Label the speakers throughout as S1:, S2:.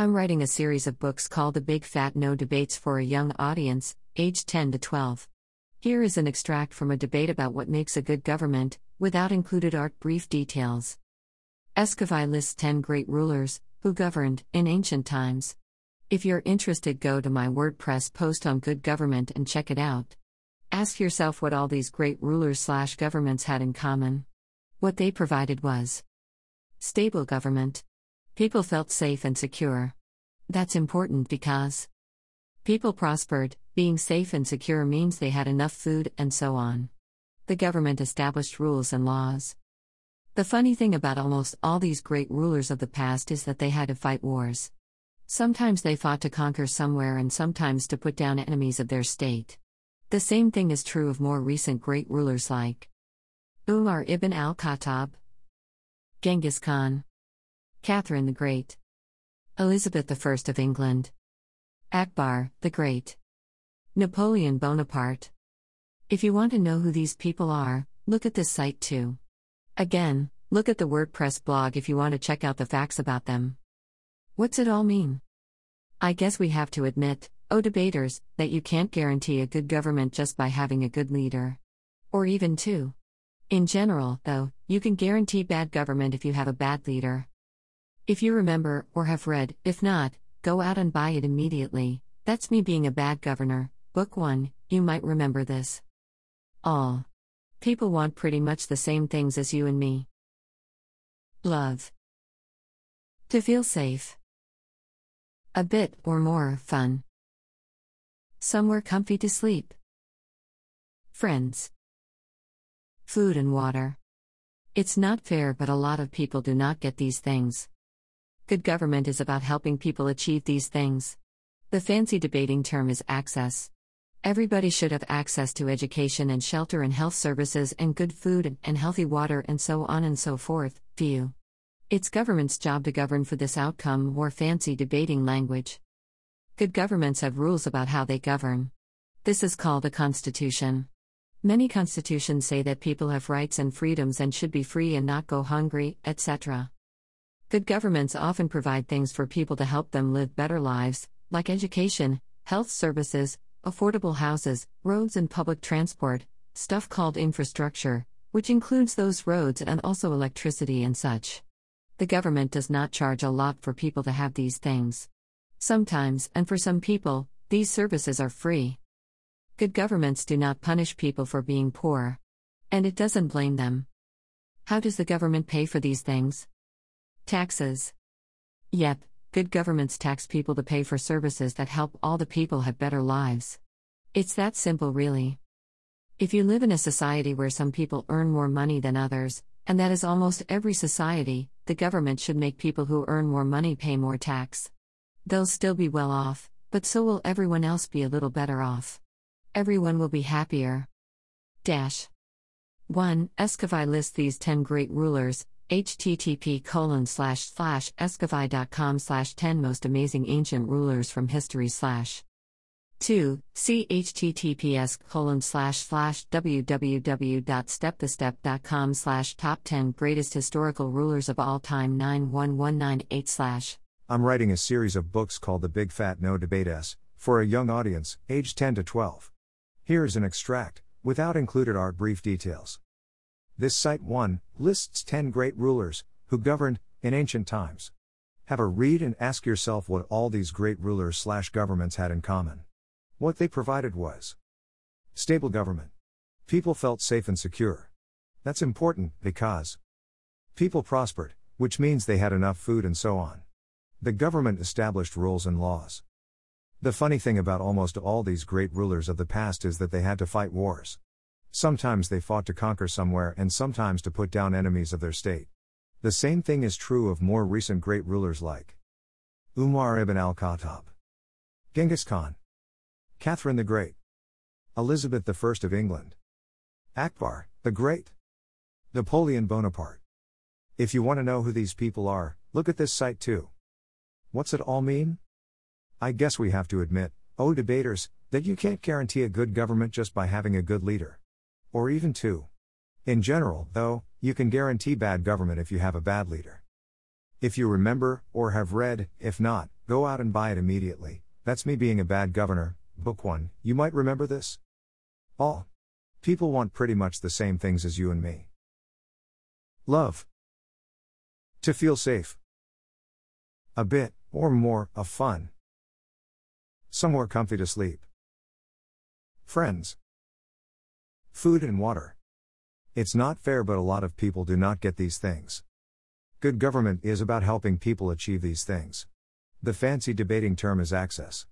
S1: I'm writing a series of books called The Big Fat No Debates for a Young Audience, aged 10 to 12. Here is an extract from a debate about what makes a good government, without included art brief details. Escoffier lists 10 great rulers who governed in ancient times. If you're interested, go to my WordPress post on good government and check it out. Ask yourself what all these great rulers slash governments had in common. What they provided was stable government. People felt safe and secure. That's important because people prospered, being safe and secure means they had enough food, and so on. The government established rules and laws. The funny thing about almost all these great rulers of the past is that they had to fight wars. Sometimes they fought to conquer somewhere and sometimes to put down enemies of their state. The same thing is true of more recent great rulers like Umar ibn al Khattab, Genghis Khan, Catherine the Great, Elizabeth I of England, Akbar the Great, Napoleon Bonaparte. If you want to know who these people are, look at this site too. Again, look at the WordPress blog if you want to check out the facts about them. What's it all mean? I guess we have to admit, oh debaters, that you can't guarantee a good government just by having a good leader. Or even two. In general, though, you can guarantee bad government if you have a bad leader. If you remember, or have read, if not, go out and buy it immediately. That's me being a bad governor. Book 1, you might remember this. All. People want pretty much the same things as you and me. Love. To feel safe. A bit or more fun. Somewhere comfy to sleep. Friends. Food and water. It's not fair, but a lot of people do not get these things. Good government is about helping people achieve these things. The fancy debating term is access. Everybody should have access to education and shelter and health services and good food and healthy water and so on and so forth. View. It's government's job to govern for this outcome, more fancy debating language. Good governments have rules about how they govern. This is called a constitution. Many constitutions say that people have rights and freedoms and should be free and not go hungry, etc. Good governments often provide things for people to help them live better lives, like education, health services, affordable houses, roads, and public transport, stuff called infrastructure, which includes those roads and also electricity and such. The government does not charge a lot for people to have these things. Sometimes, and for some people, these services are free. Good governments do not punish people for being poor. And it doesn't blame them. How does the government pay for these things? Taxes. Yep, good governments tax people to pay for services that help all the people have better lives. It's that simple, really. If you live in a society where some people earn more money than others, and that is almost every society, the government should make people who earn more money pay more tax. They'll still be well off, but so will everyone else be a little better off. Everyone will be happier. Dash. 1. Escoffier lists these 10 great rulers, http colon slash slash escoffier.com slash 10 most amazing ancient rulers from history slash 2 see https colon slash slash www.stepthestep.com slash top 10 greatest historical rulers of all time 91198 slash
S2: i'm writing a series of books called the big fat no debate s for a young audience age 10 to 12 here's an extract without included art brief details this site 1 lists 10 great rulers who governed in ancient times. Have a read and ask yourself what all these great rulers slash governments had in common. What they provided was stable government. People felt safe and secure. That's important because people prospered, which means they had enough food and so on. The government established rules and laws. The funny thing about almost all these great rulers of the past is that they had to fight wars. Sometimes they fought to conquer somewhere and sometimes to put down enemies of their state. The same thing is true of more recent great rulers like Umar ibn al Khattab, Genghis Khan, Catherine the Great, Elizabeth I of England, Akbar the Great, Napoleon Bonaparte. If you want to know who these people are, look at this site too. What's it all mean? I guess we have to admit, oh debaters, that you can't guarantee a good government just by having a good leader. Or even two. In general, though, you can guarantee bad government if you have a bad leader. If you remember, or have read, if not, go out and buy it immediately. That's me being a bad governor. Book 1, you might remember this? All. People want pretty much the same things as you and me. Love. To feel safe. A bit, or more, of fun. Somewhere comfy to sleep. Friends. Food and water. It's not fair, but a lot of people do not get these things. Good government is about helping people achieve these things. The fancy debating term is access.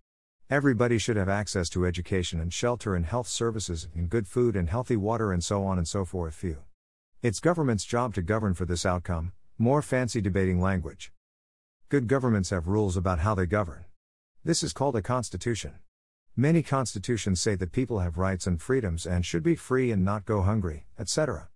S2: Everybody should have access to education and shelter and health services and good food and healthy water and so on and so forth. Few. It's government's job to govern for this outcome, more fancy debating language. Good governments have rules about how they govern. This is called a constitution. Many constitutions say that people have rights and freedoms and should be free and not go hungry, etc.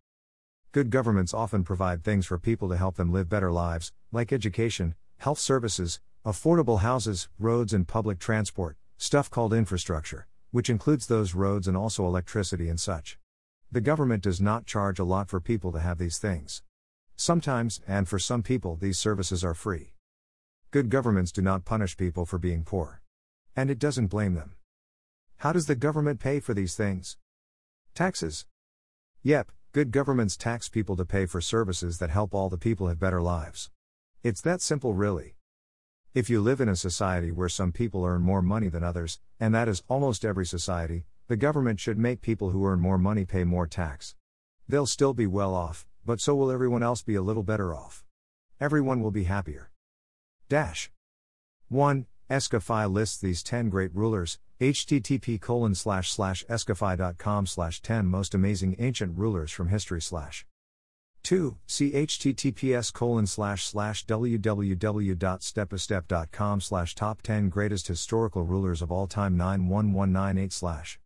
S2: Good governments often provide things for people to help them live better lives, like education, health services, affordable houses, roads, and public transport, stuff called infrastructure, which includes those roads and also electricity and such. The government does not charge a lot for people to have these things. Sometimes, and for some people, these services are free. Good governments do not punish people for being poor. And it doesn't blame them. How does the government pay for these things? Taxes. Yep, good governments tax people to pay for services that help all the people have better lives. It's that simple, really. If you live in a society where some people earn more money than others, and that is almost every society, the government should make people who earn more money pay more tax. They'll still be well off, but so will everyone else be a little better off. Everyone will be happier. Dash. 1. Escoffieh lists these 10 great rulers, http colon slash slash escoffieh.com slash 10 most amazing ancient rulers from history slash. 2. See https colon slash slash www.stepbystep.com slash top 10 greatest historical rulers of all time 91198 slash.